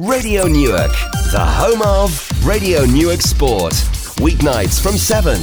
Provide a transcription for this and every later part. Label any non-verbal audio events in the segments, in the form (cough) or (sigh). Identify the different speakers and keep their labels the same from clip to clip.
Speaker 1: Radio Newark, the home of Radio Newark Sport. Weeknights from 7.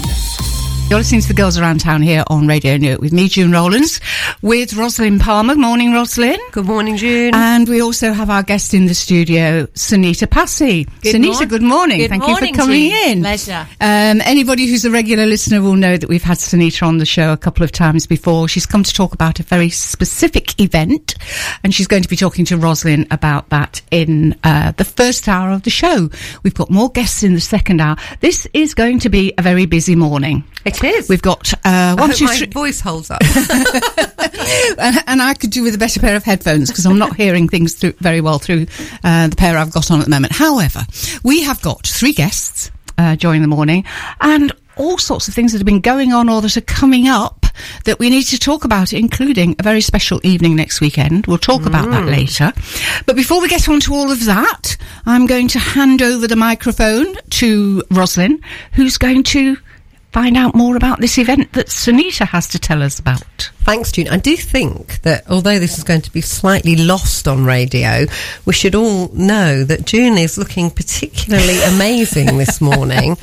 Speaker 2: You're listening to the Girls Around Town here on Radio Newark with me, June Rowlands, with Rosalind Palmer. Morning, Rosalind.
Speaker 3: Good morning, June.
Speaker 2: And we also have our guest in the studio, Sunita Passy.
Speaker 4: Good
Speaker 2: Sunita, good morning.
Speaker 4: Good
Speaker 2: Thank
Speaker 4: morning,
Speaker 2: you for coming
Speaker 4: June.
Speaker 2: in.
Speaker 4: Pleasure.
Speaker 2: Um, anybody who's a regular listener will know that we've had Sunita on the show a couple of times before. She's come to talk about a very specific event, and she's going to be talking to Rosalind about that in uh, the first hour of the show. We've got more guests in the second hour. This is going to be a very busy morning.
Speaker 3: It is.
Speaker 2: We've got uh,
Speaker 3: I hope
Speaker 2: two,
Speaker 3: my
Speaker 2: three,
Speaker 3: voice holds up. (laughs)
Speaker 2: and, and I could do with a better pair of headphones because I'm not hearing things through, very well through uh, the pair I've got on at the moment. However, we have got three guests uh, during the morning and all sorts of things that have been going on or that are coming up that we need to talk about, including a very special evening next weekend. We'll talk about that later. But before we get on to all of that, I'm going to hand over the microphone to Rosalind, who's going to find out more about this event that Sunita has to tell us about.
Speaker 3: Thanks, June. I do think that although this is going to be slightly lost on radio, we should all know that June is looking particularly (laughs) amazing this morning.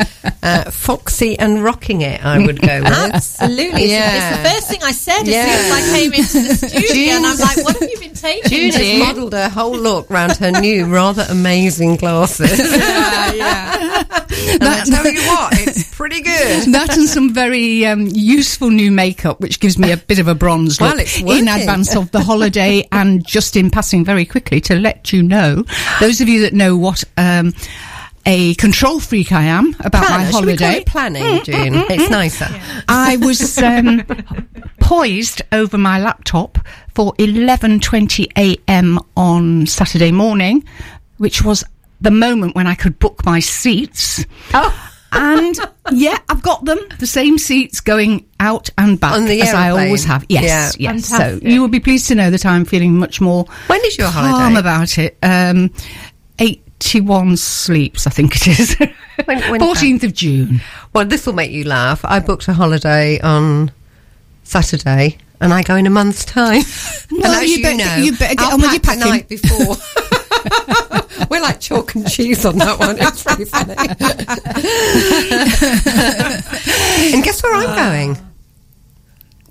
Speaker 3: Uh, foxy and rocking it, I would go with.
Speaker 4: Absolutely. It's-
Speaker 3: Yeah.
Speaker 4: It's the first thing I said as
Speaker 3: Yeah.
Speaker 4: soon as I came into the studio, and I'm like, "What have you been taking?"
Speaker 3: June has modelled her whole look round her new, rather amazing glasses.
Speaker 4: yeah, yeah. (laughs)
Speaker 3: and I tell you what, it's pretty good. (laughs)
Speaker 2: that and some very um, useful new makeup, which gives me a bit of a bronze look
Speaker 3: Well, it's
Speaker 2: in advance of the (laughs) holiday. and just in passing, very quickly to let you know, those of you that know what. Um, a control freak I am about my
Speaker 3: Planner. Should we call
Speaker 2: holiday.
Speaker 3: it planning, June? It's nicer.
Speaker 2: I was um, (laughs) poised over my laptop for 11:20 a.m. on Saturday morning, which was the moment when I could book my seats.
Speaker 3: Oh.
Speaker 2: And yeah, I've got them. The same seats going out and back
Speaker 3: On the
Speaker 2: as I always have. Yes,
Speaker 3: Yeah.
Speaker 2: yes. So you will be pleased to know that I'm feeling much more
Speaker 3: When is your
Speaker 2: calm
Speaker 3: holiday?
Speaker 2: about it. Um, 81 sleeps, I think it is. 14th of June.
Speaker 3: Well, this will make you laugh. I booked a holiday on Saturday, and I go in a month's time. and
Speaker 2: Well,
Speaker 3: as
Speaker 2: you
Speaker 3: you,
Speaker 2: bet-
Speaker 3: know,
Speaker 2: you better get
Speaker 3: I'll
Speaker 2: on with your
Speaker 3: pack the night before. (laughs) (laughs) We're like chalk and cheese on that one. It's really funny. (laughs) and guess where I'm going?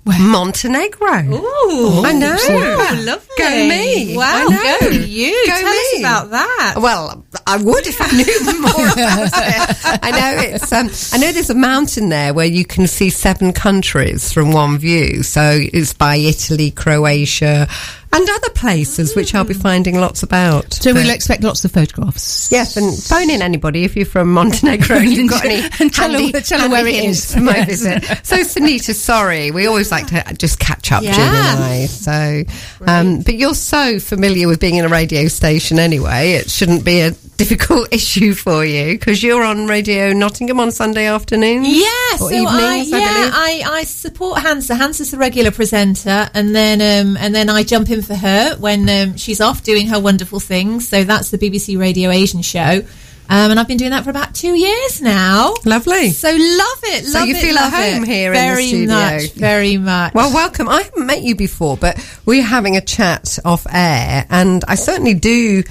Speaker 2: Where?
Speaker 3: Montenegro.
Speaker 4: Ooh,
Speaker 3: I know.
Speaker 4: Ooh, lovely.
Speaker 3: Go me.
Speaker 4: Wow,
Speaker 3: I know.
Speaker 4: go you.
Speaker 3: Go
Speaker 4: Tell us
Speaker 3: me.
Speaker 4: about that.
Speaker 3: Well, I would if I knew (laughs) more about it. I know it's. Um, I know there's a mountain there where you can see seven countries from one view. So it's by Italy, Croatia, and other places, which I'll be finding lots about.
Speaker 2: So
Speaker 3: But-
Speaker 2: we'll expect lots of photographs.
Speaker 3: Yes, and phone in anybody if you're from Montenegro and you've got (laughs) any
Speaker 2: And tell her-
Speaker 3: handy,
Speaker 2: tell her where it is.
Speaker 3: for my
Speaker 2: Yes.
Speaker 3: visit. So, Sunita, sorry, we always like to just catch up,
Speaker 4: Yeah.
Speaker 3: and I. So, um, but you're so familiar with being in a radio station anyway, it shouldn't be a difficult (laughs) issue for you because you're on Radio Nottingham on Sunday afternoon.
Speaker 4: Yeah,
Speaker 3: Or
Speaker 4: so I,
Speaker 3: evenings, I
Speaker 4: yeah,
Speaker 3: believe.
Speaker 4: I, I support Hansa. Hansa's the regular presenter, and then um, and then I jump in for her when um, she's off doing her wonderful things. So that's the BBC Radio Asian show, um, and I've been doing that for about two years now.
Speaker 3: Lovely.
Speaker 4: So love it.
Speaker 3: So
Speaker 4: love
Speaker 3: you
Speaker 4: it,
Speaker 3: feel at home
Speaker 4: it.
Speaker 3: here in the
Speaker 4: very much, very much.
Speaker 3: Well, welcome. I haven't met you before, but we're having a chat off air, and I certainly do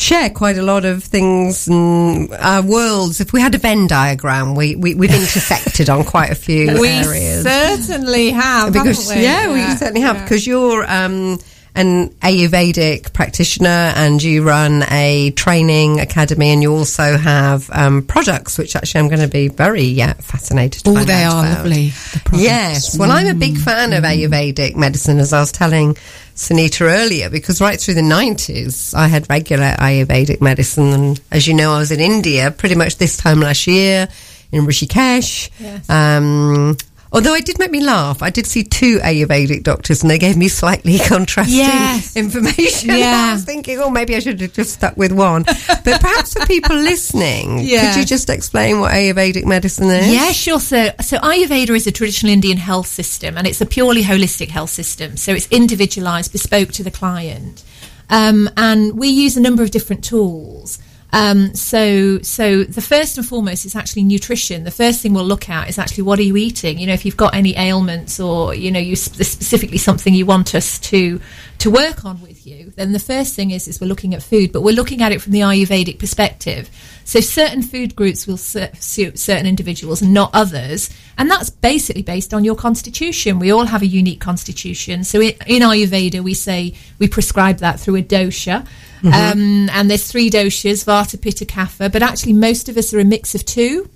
Speaker 3: share quite a lot of things and our worlds. If we had a Venn diagram, we, we we've intersected on quite a few (laughs)
Speaker 4: we
Speaker 3: areas.
Speaker 4: certainly have,
Speaker 3: because
Speaker 4: haven't we?
Speaker 3: yeah, we certainly have
Speaker 4: yeah.
Speaker 3: because you're um, an Ayurvedic practitioner and you run a training academy and you also have um, products which actually I'm going to be very yeah, fascinated to
Speaker 2: Oh, they are
Speaker 3: about.
Speaker 2: lovely. the.
Speaker 3: Yes. Well, I'm a big fan of Ayurvedic medicine, as I was telling Sunita earlier, because right through the 90s, I had regular Ayurvedic medicine. And as you know, I was in India pretty much this time last year in Rishikesh.
Speaker 4: Yes.
Speaker 3: Um, Although it did make me laugh, I did see two Ayurvedic doctors and they gave me slightly (laughs) contrasting
Speaker 4: Yes.
Speaker 3: information. (laughs) I was thinking, oh, maybe I should have just stuck with one. but perhaps for people (laughs) listening,
Speaker 4: Yeah.
Speaker 3: could you just explain what Ayurvedic medicine is?
Speaker 4: Yeah, sure. So, so Ayurveda is a traditional Indian health system, and it's a purely holistic health system. So it's individualized, bespoke to the client, um, and we use a number of different tools. Um, so, so the first and foremost is actually nutrition. The first thing we'll look at is actually what are you eating. You know, if you've got any ailments or you know, you sp- specifically something you want us to to work on with you, then the first thing is is we're looking at food, but we're looking at it from the Ayurvedic perspective. So certain food groups will suit certain individuals and not others, and that's basically based on your constitution. We all have a unique constitution. So in, in Ayurveda, we say we prescribe that through a dosha. Um, and there's three doshas, Vata, Pitta, Kapha, but actually most of us are a mix of 2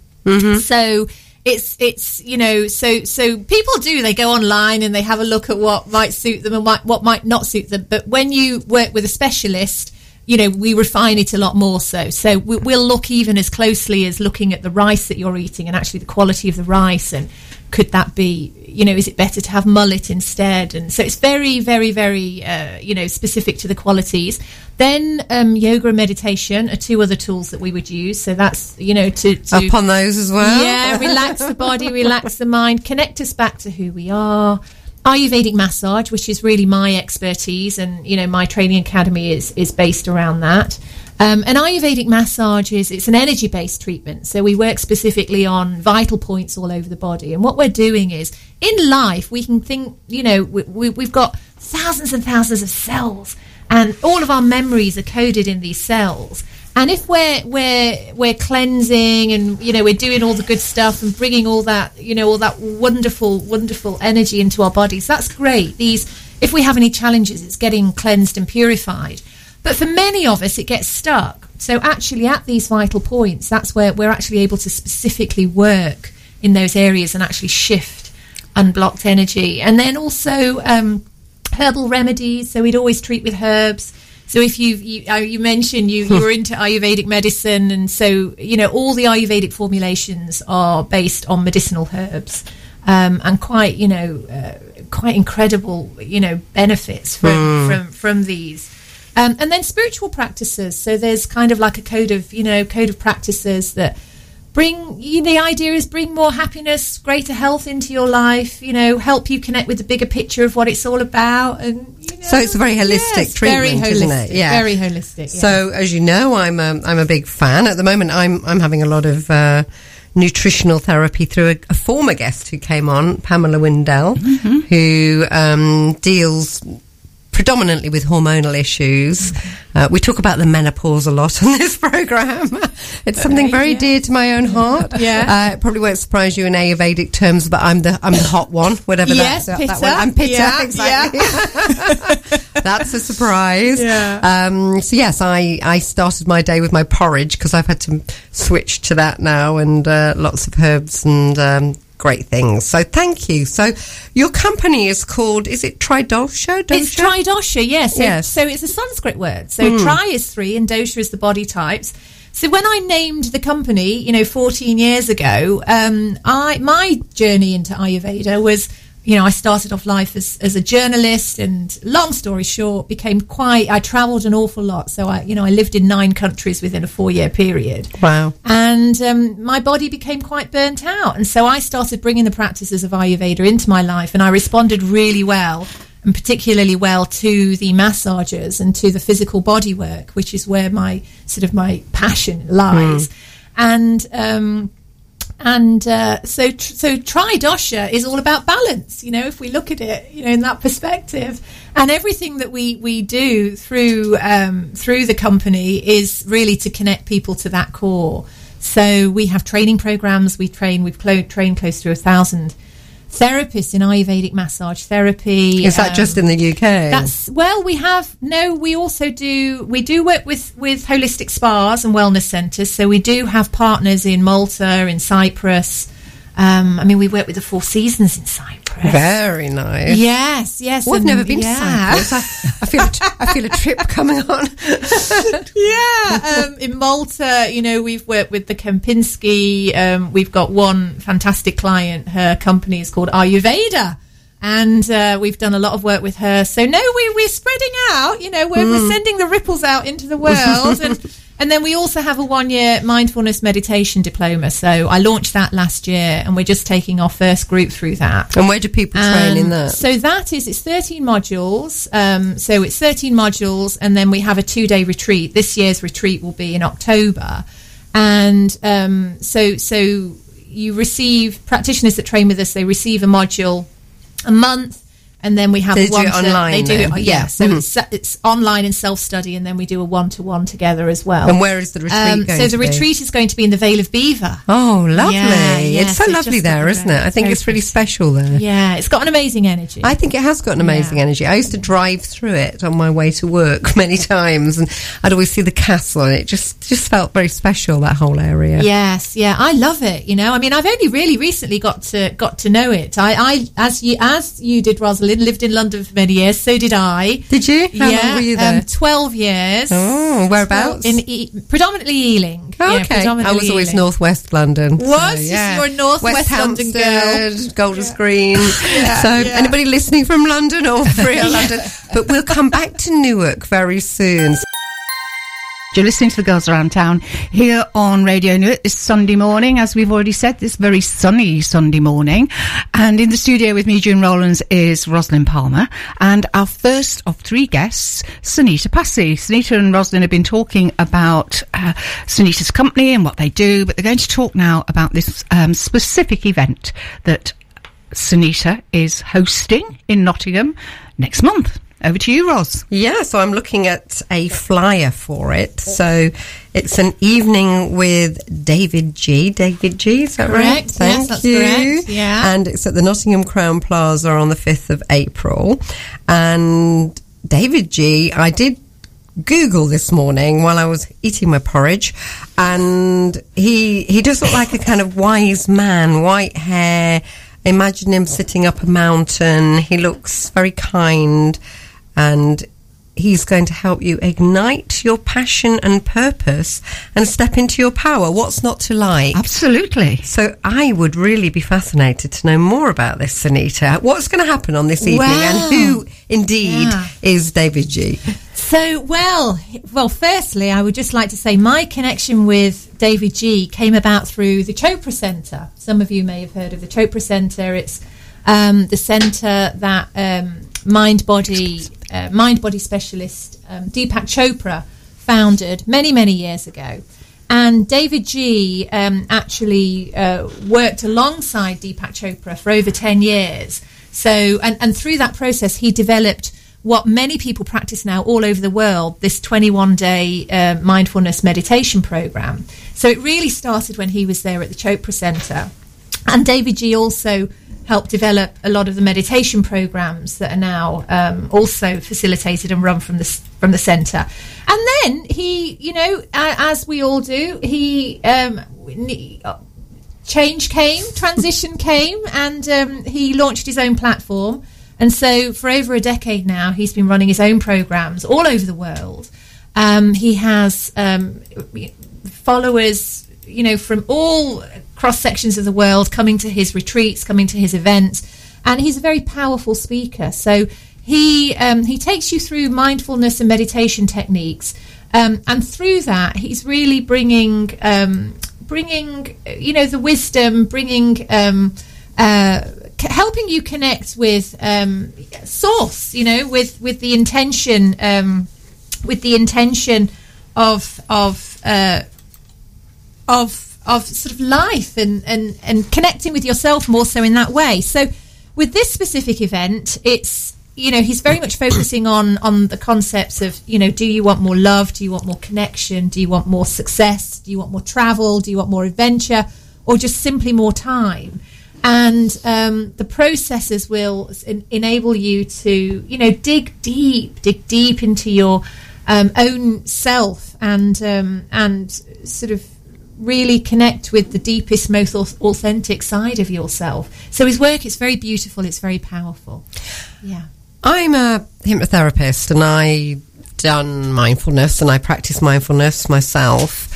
Speaker 4: So it's it's you know so so people do they go online and they have a look at what might suit them and what, what might not suit them. But when you work with a specialist, you know we refine it a lot more so. So we, we'll look even as closely as looking at the rice that you're eating and actually the quality of the rice and could that be you know is it better to have millet instead and so it's very very very uh, you know specific to the qualities then um, yoga and meditation are two other tools that we would use so that's you know to, to
Speaker 3: Up on those as well.
Speaker 4: yeah, relax the body, relax the mind, connect us back to who we are. Ayurvedic massage, which is really my expertise, and you know my training academy is is based around that. Um, and Ayurvedic massage is it's an energy based treatment, so we work specifically on vital points all over the body. And what we're doing is in life we can think, you know, we, we, we've got thousands and thousands of cells, and all of our memories are coded in these cells. And if we're we're we're cleansing and you know we're doing all the good stuff and bringing all that you know all that wonderful wonderful energy into our bodies, that's great. These if we have any challenges, it's getting cleansed and purified. But for many of us, it gets stuck. So actually, at these vital points, that's where we're actually able to specifically work in those areas and actually shift unblocked energy. And then also um, herbal remedies. So we'd always treat with herbs. So if you've, you uh, you mentioned you you were (laughs) into Ayurvedic medicine, and so you know all the Ayurvedic formulations are based on medicinal herbs, um, and quite you know uh, quite incredible you know benefits from from from these. Um, and then spiritual practices. So there's kind of like a code of you know code of practices that bring you the idea is bring more happiness greater health into your life you know help you connect with the bigger picture of what it's all about and you know,
Speaker 3: So it's a very holistic
Speaker 4: yes,
Speaker 3: treatment,
Speaker 4: very holistic,
Speaker 3: isn't it? Yeah.
Speaker 4: very holistic yeah.
Speaker 3: So, as you know, I'm a, I'm a big fan. At the moment, I'm I'm having a lot of uh, nutritional therapy through a, a former guest who came on, Pamela Windell,
Speaker 2: Mm-hmm.
Speaker 3: who um, deals predominantly with hormonal issues. Uh, we talk about the menopause a lot on (laughs) this program. it's something very
Speaker 4: yeah.
Speaker 3: dear to my own heart.
Speaker 4: Yeah.
Speaker 3: uh, it probably won't surprise you in Ayurvedic terms, but I'm the I'm the hot one, whatever
Speaker 4: Yes,
Speaker 3: that, that, that one. I'm pitta,
Speaker 4: Yeah,
Speaker 3: exactly. (laughs) That's a surprise.
Speaker 4: Yeah.
Speaker 3: Um, so yes, I, I started my day with my porridge because I've had to switch to that now and uh, lots of herbs and um, great things. So thank you. So your company is called, is it Tridosha?
Speaker 4: It's
Speaker 3: Dosha?
Speaker 4: tridosha, yes. So,
Speaker 3: Yes.
Speaker 4: so it's a Sanskrit word. So tri is three and dosha is the body types. So when I named the company, you know, 14 years ago, um, I my journey into Ayurveda was, you know, I started off life as, as a journalist and long story short, became quite, I traveled an awful lot. So I, you know, I lived in nine countries within a four year period.
Speaker 3: Wow.
Speaker 4: And um, my body became quite burnt out. And so I started bringing the practices of Ayurveda into my life. And I responded really well, and particularly well to the massages and to the physical body work, which is where my sort of my passion lies. And, um, and uh, so, tr- so tridosha is all about balance. You know, if we look at it, you know, in that perspective, and everything that we we do through um, through the company is really to connect people to that core. So we have training programs. We train. We've clo- trained close to a thousand therapists in Ayurvedic massage therapy.
Speaker 3: Is that
Speaker 4: um,
Speaker 3: just in the UK?
Speaker 4: that's well, we have no. We also do. We do work with with holistic spas and wellness centres. So we do have partners in Malta, in Cyprus. Um, I mean, we work with the Four Seasons in Cyprus.
Speaker 3: very nice.
Speaker 4: Yes, yes.
Speaker 3: Well, I've never been
Speaker 4: yeah.
Speaker 3: to Cyprus. I, I feel a t- I feel a trip (laughs) coming on.
Speaker 4: yeah, um, in Malta, you know, we've worked with the Kempinski. Um, we've got one fantastic client. Her company is called Ayurveda. And uh, we've done a lot of work with her. So, no, we, we're spreading out. You know, we're, we're sending the ripples out into the world. and, (laughs) and then we also have a one year mindfulness meditation diploma. So I launched that last year and we're just taking our first group through that.
Speaker 3: And where do people train in
Speaker 4: Um,
Speaker 3: that?
Speaker 4: So that is, it's 13 modules. Um, so it's 13 modules, and then we have a two day retreat. This year's retreat will be in October. And um, so, so you receive practitioners that train with us, they receive a module a month. And then we have
Speaker 3: They
Speaker 4: a
Speaker 3: do
Speaker 4: one
Speaker 3: it online
Speaker 4: They do
Speaker 3: then?
Speaker 4: it, yeah. So
Speaker 3: Mhm.
Speaker 4: it's, it's online and self study, and then we do a one to one together as well.
Speaker 3: And where is the retreat
Speaker 4: Um,
Speaker 3: going
Speaker 4: so the
Speaker 3: be?
Speaker 4: retreat is going to be in the Vale of Belvoir.
Speaker 3: Oh, lovely.
Speaker 4: Yeah, yeah,
Speaker 3: it's so
Speaker 4: so
Speaker 3: lovely there, isn't it? I think it's really special there.
Speaker 4: Yeah, it's got an amazing energy.
Speaker 3: I think it has got an amazing
Speaker 4: Yeah.
Speaker 3: energy. I used to drive through it on my way to work (laughs) many times, and I'd always see the castle, and it just just felt very special that whole area.
Speaker 4: Yes, yeah, I love it. You know, I mean, I've only really recently got to got to know it. I, I as you as you did, Rosalind, lived in London for many years. So did I.
Speaker 3: Did you? How
Speaker 4: yeah,
Speaker 3: long were you there?
Speaker 4: Um, Twelve years.
Speaker 3: oh, whereabouts?
Speaker 4: In e- predominantly Ealing.
Speaker 3: Oh,
Speaker 4: Yeah,
Speaker 3: okay, I was always
Speaker 4: Ealing.
Speaker 3: northwest London.
Speaker 4: Was? You're a North West London girl.
Speaker 3: Hampstead, Golders Green. (laughs) so anybody listening from London or real (laughs) London, but we'll come back to Newark very soon.
Speaker 2: You're listening to the Girls Around Town here on Radio Newark this Sunday morning, as we've already said, this very sunny Sunday morning. And in the studio with me, June Rowlands, is Rosalind Palmer. And our first of three guests, Sunita Passy. Sunita and Rosalind have been talking about uh, Sunita's company and what they do, but they're going to talk now about this um, specific event that Sunita is hosting in Nottingham next month. Over to you, Ros.
Speaker 3: Yeah, so I'm looking at a flyer for it. So it's an evening with David G. David G. Is that right?
Speaker 4: Correct. Yes,
Speaker 3: Thank
Speaker 4: that's
Speaker 3: you.
Speaker 4: correct. Yeah.
Speaker 3: And it's at the Nottingham Crowne Plaza on the 5th of April. And David G. I did Google this morning while I was eating my porridge, and he he does look like a kind of wise man, white hair. Imagine him sitting up a mountain. He looks very kind, and he's going to help you ignite your passion and purpose and step into your power. What's not to like?
Speaker 2: Absolutely.
Speaker 3: So I would really be fascinated to know more about this, Sunita. What's going to happen on this evening,
Speaker 4: Wow.
Speaker 3: and who indeed
Speaker 4: Yeah.
Speaker 3: is David G? (laughs)
Speaker 4: So, well, well, firstly, I would just like to say my connection with David G came about through the Chopra Centre. Some of you may have heard of the Chopra Centre. It's um, the centre that um, mind body uh, mind body specialist um, Deepak Chopra founded many many years ago. And David G um, actually uh, worked alongside Deepak Chopra for over 10 years. So, and, and through that process, he developed what many people practice now all over the world this 21 day uh, mindfulness meditation program. So, it really started when he was there at the Chopra Center. And David G also helped develop a lot of the meditation programs that are now um, also facilitated and run from the from the centre. And then he, you know, as we all do, he um, change came, transition (laughs) came, and um, he launched his own platform. And so, for over a decade now, he's been running his own programs all over the world. Um, he has um, followers, you know, from all cross sections of the world coming to his retreats, coming to his events, and he's a very powerful speaker. So he um, he takes you through mindfulness and meditation techniques, um, and through that, he's really bringing um, bringing you know the wisdom, bringing. Um, uh, helping you connect with um, source, you know, with with the intention, um, with the intention of of uh, of of sort of life and, and and connecting with yourself more so in that way. So with this specific event, it's you know he's very much focusing on on the concepts of you know do you want more love, do you want more connection, do you want more success, do you want more travel, do you want more adventure, or just simply more time. And um, the processes will enable you to, you know, dig deep, dig deep into your um, own self, and um, and sort of really connect with the deepest, most authentic side of yourself. So his work is very beautiful. It's very powerful. Yeah.
Speaker 3: I'm a hypnotherapist and I done mindfulness and I practice mindfulness myself.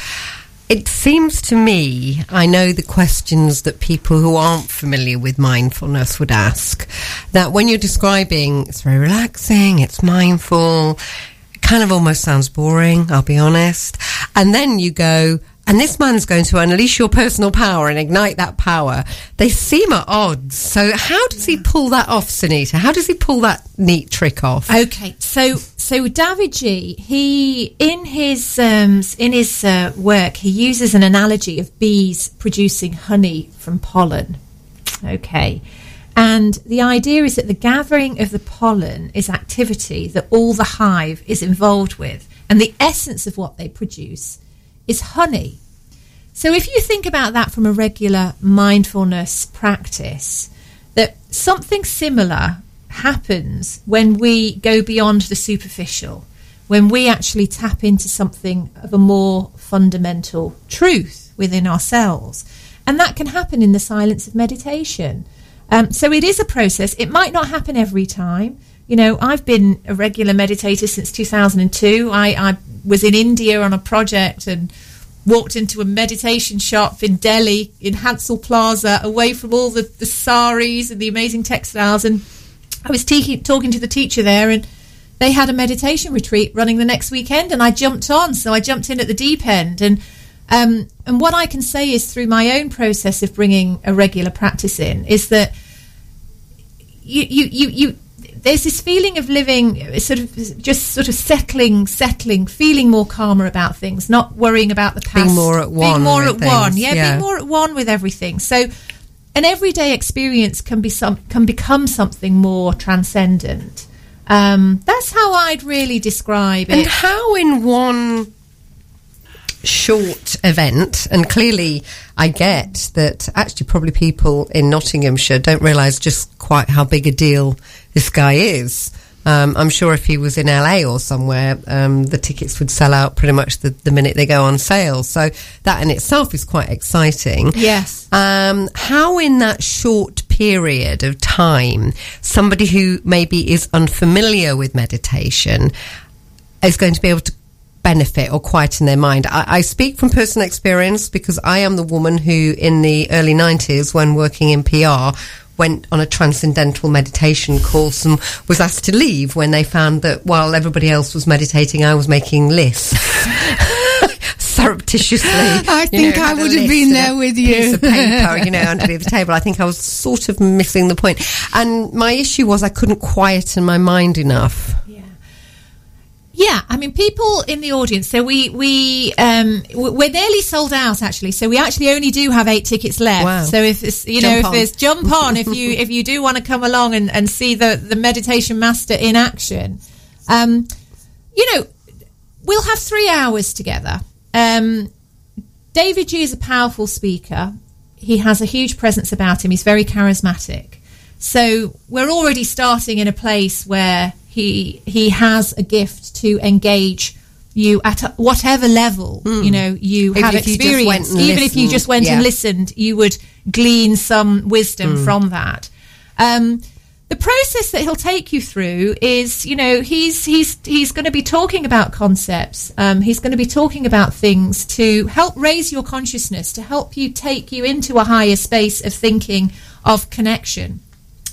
Speaker 3: It seems to me, I know the questions that people who aren't familiar with mindfulness would ask. That when you're describing it's very relaxing, it's mindful, kind of almost sounds boring, I'll be honest. And then you go, and this man's going to unleash your personal power and ignite that power. They seem at odds. So how does he pull that off, Sunita? How does he pull that neat trick off?
Speaker 4: Okay, so so David G. He in his um, in his uh, work he uses an analogy of bees producing honey from pollen. Okay, and the idea is that the gathering of the pollen is activity that all the hive is involved with, and the essence of what they produce is honey. So if you think about that from a regular mindfulness practice, that something similar happens when we go beyond the superficial, when we actually tap into something of a more fundamental truth within ourselves. And that can happen in the silence of meditation. Um, so it is a process. It might not happen every time. You know, I've been a regular meditator since 2002. I, I was in India on a project and walked into a meditation shop in Delhi, in Ansal Plaza, away from all the, the saris and the amazing textiles. And I was te- talking to the teacher there, and they had a meditation retreat running the next weekend, and I jumped on. So I jumped in at the deep end. And um, and what I can say is through my own process of bringing a regular practice in is that you you you, you there's this feeling of living sort of just sort of settling settling feeling more calmer about things not worrying about the past
Speaker 3: Being more at one
Speaker 4: being more at one yeah,
Speaker 3: yeah.
Speaker 4: being more at one with everything so an everyday experience can be some can become something more transcendent um, that's how I'd really describe it.
Speaker 3: And how in one short event, and clearly I get that actually probably people in Nottinghamshire don't realise just quite how big a deal this guy is. Um, I'm sure if he was in LA or somewhere, um, the tickets would sell out pretty much the, the minute they go on sale. So that in itself is quite exciting.
Speaker 4: yes
Speaker 3: Um, how, in that short period of time, somebody who maybe is unfamiliar with meditation is going to be able to benefit or quieten their mind? I, I speak from personal experience because I am the woman who, in the early 90s, when working in PR, went on a transcendental meditation course and was asked to leave when they found that while everybody else was meditating, I was making lists. (laughs) Surreptitiously, (laughs)
Speaker 2: I
Speaker 3: you know,
Speaker 2: think I would have been there with
Speaker 3: piece
Speaker 2: you.
Speaker 3: of paper, you know, (laughs) underneath the table. I think I was sort of missing the point. And my issue was I couldn't quieten my mind enough.
Speaker 4: Yeah. I mean, people in the audience. So we we um, we're nearly sold out actually. So we actually only do have eight tickets left.
Speaker 3: Wow.
Speaker 4: So if it's, you
Speaker 3: Jump
Speaker 4: know if
Speaker 3: on.
Speaker 4: there's jump (laughs) on if you if you do want to come along and, and see the the meditation master in action, um, you know, we'll have three hours together. Um, David G is a powerful speaker. He has a huge presence about him. He's very charismatic. So we're already starting in a place where he he has a gift to engage you at whatever level you know you
Speaker 3: Even
Speaker 4: have
Speaker 3: if you just went
Speaker 4: experienced. Even if you just went
Speaker 3: yeah.
Speaker 4: and listened, you would glean some wisdom from that. Um, the process that he'll take you through is, you know, he's he's he's going to be talking about concepts. Um, he's going to be talking about things to help raise your consciousness, to help you take you into a higher space of thinking, of connection,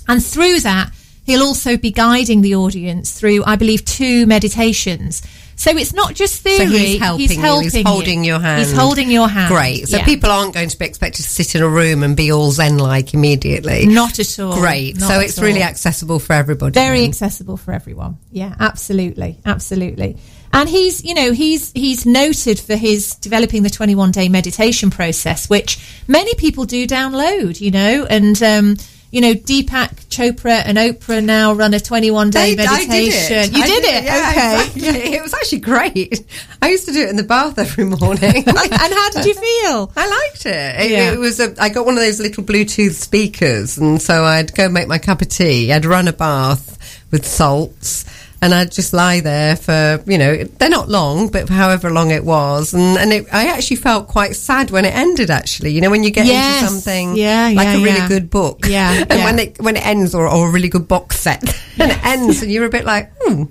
Speaker 4: and through that, he'll also be guiding the audience through, I believe, two meditations. So it's not just theory.
Speaker 3: So he's helping you. He's
Speaker 4: you.
Speaker 3: holding your hand.
Speaker 4: He's holding your hand.
Speaker 3: Great. So
Speaker 4: Yeah.
Speaker 3: people aren't going to be expected to sit in a room and be all zen like immediately.
Speaker 4: Not at all.
Speaker 3: Great.
Speaker 4: Not
Speaker 3: so it's really accessible for everybody.
Speaker 4: very
Speaker 3: then.
Speaker 4: accessible for everyone. Yeah, absolutely, absolutely. And he's, you know, he's he's noted for his developing the 21 day meditation process, which many people do download. You know, and um, you know, Deepak Chopra and Oprah now run a 21 day meditation.
Speaker 3: did.
Speaker 4: You
Speaker 3: I
Speaker 4: did, it,
Speaker 3: yeah,
Speaker 4: okay.
Speaker 3: exactly. (laughs) It was actually great. I used to do it in the bath every morning. (laughs)
Speaker 4: and how did you (laughs) feel?
Speaker 3: I liked it. It,
Speaker 4: Yeah.
Speaker 3: it was. A, I got one of those little Bluetooth speakers, and so I'd go make my cup of tea. I'd run a bath with salts, and I'd just lie there for you know they're not long, but however long it was, and and it, I actually felt quite sad when it ended. Actually, you know when you get
Speaker 4: Yes.
Speaker 3: into something
Speaker 4: Yeah,
Speaker 3: like
Speaker 4: yeah,
Speaker 3: a really
Speaker 4: yeah.
Speaker 3: good book,
Speaker 4: Yeah, (laughs)
Speaker 3: and when it when it ends or, or a really good box set, (laughs) and it ends, and you're a bit like, hmm,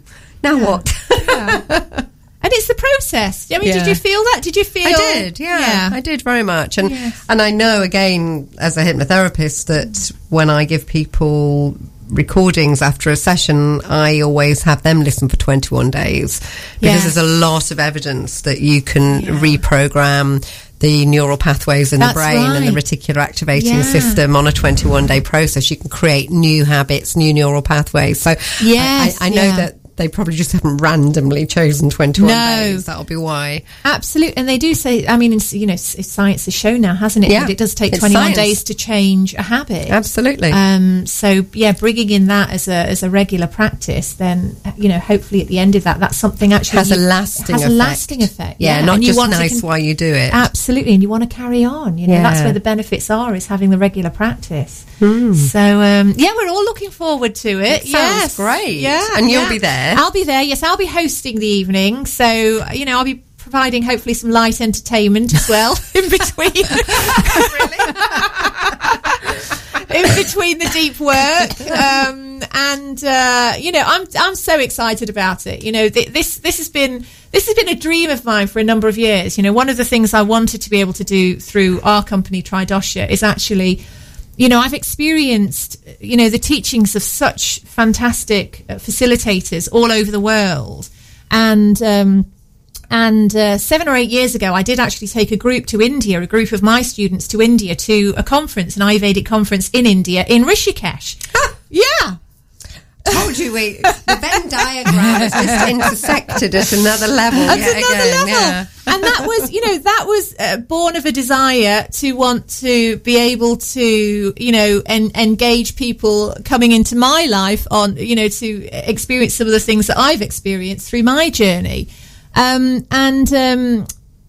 Speaker 3: now what?
Speaker 4: And it's the process. I mean, did you feel that? Did you feel?
Speaker 3: I did, yeah, I did very much, and
Speaker 4: Yes.
Speaker 3: and I know again as a hypnotherapist that when I give people recordings after a session, I always have them listen for 21 days because
Speaker 4: Yeah.
Speaker 3: there's a lot of evidence that you can reprogram the neural pathways in
Speaker 4: That's
Speaker 3: the brain and the reticular activating
Speaker 4: Yeah.
Speaker 3: system on a 21 day process. You can create new habits, new neural pathways. So I-
Speaker 4: Yes,
Speaker 3: I, I know
Speaker 4: yeah.
Speaker 3: that they probably just haven't randomly chosen 21
Speaker 4: No.
Speaker 3: days. That'll be why.
Speaker 4: Absolutely, and they do say. I mean, it's, you know, s- science has shown now, hasn't it?
Speaker 3: Yeah,
Speaker 4: that it does take
Speaker 3: it's
Speaker 4: twenty-one
Speaker 3: science.
Speaker 4: days to change a habit.
Speaker 3: Absolutely.
Speaker 4: Um, so yeah, bringing in that as a as a regular practice, then you know, hopefully at the end of that, that's something actually
Speaker 3: has a lasting
Speaker 4: has
Speaker 3: effect.
Speaker 4: a lasting effect.
Speaker 3: Yeah, not
Speaker 4: and you
Speaker 3: just nice
Speaker 4: con-
Speaker 3: while you do it.
Speaker 4: Absolutely, and you want to carry on. You know, that's where the benefits are is having the regular practice.
Speaker 3: Hmm.
Speaker 4: So um, yeah, we're all looking forward to it.
Speaker 3: Sounds
Speaker 4: yes.
Speaker 3: great.
Speaker 4: Yeah,
Speaker 3: And you'll
Speaker 4: yeah.
Speaker 3: be there?
Speaker 4: I'll be there. Yes, I'll be hosting the evening. So you know, I'll be providing hopefully some light entertainment as well (laughs) in between. (laughs) (laughs) in between the deep work, um, and uh, you know, I'm I'm so excited about it. You know, th- this this has been this has been a dream of mine for a number of years. You know, one of the things I wanted to be able to do through our company Tridosha is actually. You know, I've experienced, you know, the teachings of such fantastic uh, facilitators all over the world. And, um, and uh, seven or eight years ago, I did actually take a group to India, a group of my students to India to a conference, an Ayurvedic conference in India, in Rishikesh. Yeah.
Speaker 3: Told you we the Venn diagram has just (laughs) intersected at another level.
Speaker 4: At another
Speaker 3: again,
Speaker 4: level.
Speaker 3: yeah.
Speaker 4: And that was, you know, that was uh, born of a desire to want to be able to, you know, en- engage people coming into my life on, you know, to experience some of the things that I've experienced through my journey. Um, and, um,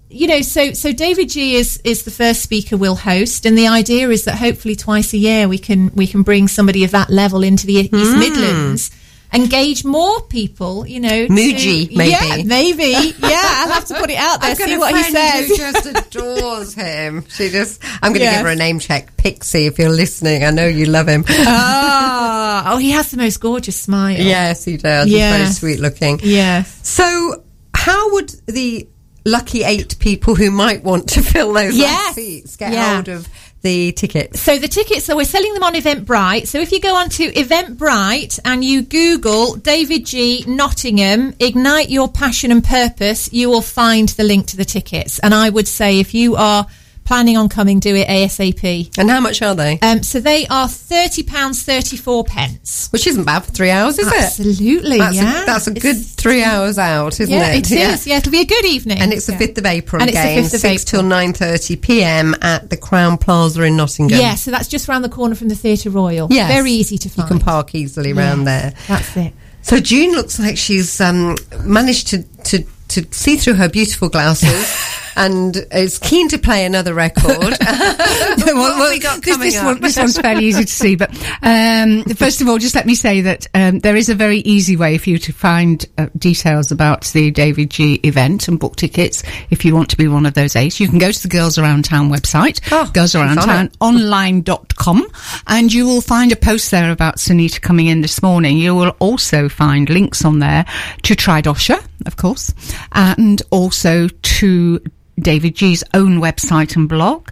Speaker 4: you know, so so David G is is the first speaker we'll host, and the idea is that hopefully twice a year we can we can bring somebody of that level into the East
Speaker 3: Hmm.
Speaker 4: Midlands, engage more people. You know, to-
Speaker 3: Muji, maybe.
Speaker 4: yeah, maybe, yeah. I'll have to put it out there,
Speaker 3: I've
Speaker 4: see what he says.
Speaker 3: who just adores him. She just. I'm going to
Speaker 4: Yes.
Speaker 3: give her a name check. Pixie, if you're listening, I know you love him.
Speaker 4: Ah, oh, he has the most gorgeous smile.
Speaker 3: yes, he does. He's very sweet looking.
Speaker 4: Yes.
Speaker 3: So, how would the lucky eight people who might want to (laughs) fill those last
Speaker 4: Yes.
Speaker 3: seats get
Speaker 4: Yeah.
Speaker 3: hold of the tickets?
Speaker 4: So the tickets, so we're selling them on Eventbrite. So if you go onto Eventbrite and you Google David G Nottingham, ignite your passion and purpose, you will find the link to the tickets. And I would say if you are planning on coming, do it ASAP.
Speaker 3: And how much are they?
Speaker 4: Um, so they are thirty pounds thirty four pence.
Speaker 3: Which isn't bad for three hours, is it?
Speaker 4: Absolutely,
Speaker 3: That's
Speaker 4: yeah.
Speaker 3: a, that's a
Speaker 4: It's-
Speaker 3: good three hours out, isn't
Speaker 4: Yeah,
Speaker 3: it?
Speaker 4: it is. Yeah, it'll be a good evening.
Speaker 3: And it's the
Speaker 4: Yeah.
Speaker 3: 5th of April
Speaker 4: And it's the
Speaker 3: again,
Speaker 4: 5th of
Speaker 3: 6 till
Speaker 4: April.
Speaker 3: 9.30 p.m. at the Crowne Plaza in Nottingham.
Speaker 4: Yeah, so that's just round the corner from the Theatre Royal.
Speaker 3: Yeah,
Speaker 4: Very easy to find.
Speaker 3: You can park easily around there.
Speaker 4: That's it.
Speaker 3: So June looks like she's um, managed to, to, to see through her beautiful glasses (laughs) and is keen to play another record. (laughs) what have we got
Speaker 2: this,
Speaker 3: coming
Speaker 2: this,
Speaker 3: up?
Speaker 2: one, this one's fairly easy to see, but um, first of all, just let me say that um, there is a very easy way for you to find uh, details about the David G event and book tickets if you want to be one of those eight. You can go to the Girls Around Town website,
Speaker 3: Oh,
Speaker 2: Girls Around Town online.com, and you will find a post there about Sunita coming in this morning. You will also find links on there to Tridosha, of course, and also to David G's own website and blog,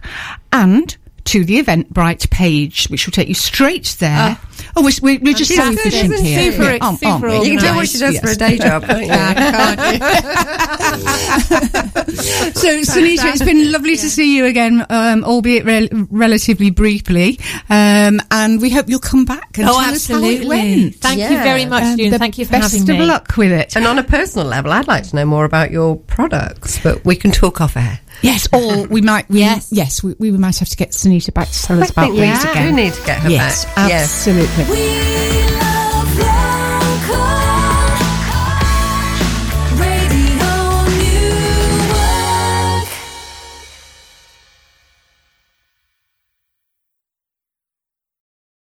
Speaker 2: and to the Eventbrite page, which will take you straight there. oh, we're, we're, we're just
Speaker 3: she's
Speaker 2: so efficient here.
Speaker 4: Super-
Speaker 2: Yeah, aren't-
Speaker 4: super
Speaker 2: aren't we?
Speaker 3: you can tell what she does
Speaker 2: Yes.
Speaker 3: for a day job, (laughs) can't you? (laughs)
Speaker 2: So, Sunita, it's been lovely to see you again, um, albeit rel relatively briefly. Um, and we hope you'll come back and
Speaker 4: Oh,
Speaker 2: tell us how it
Speaker 4: absolutely.
Speaker 2: went.
Speaker 4: Thank you very much,
Speaker 2: Um,
Speaker 4: June.
Speaker 2: the
Speaker 4: Thank you for
Speaker 2: best
Speaker 4: having
Speaker 2: of
Speaker 4: me.
Speaker 2: luck with it.
Speaker 3: and on a personal level, I'd like to know more about your products, but we can talk off air.
Speaker 2: Yes, or we might. We,
Speaker 4: Yes.
Speaker 2: yes, we, we might have to get Sunita back to tell us about
Speaker 3: we
Speaker 2: these
Speaker 3: do
Speaker 2: again.
Speaker 3: need to get her
Speaker 2: yes,
Speaker 3: back. Yes.
Speaker 2: absolutely.
Speaker 5: We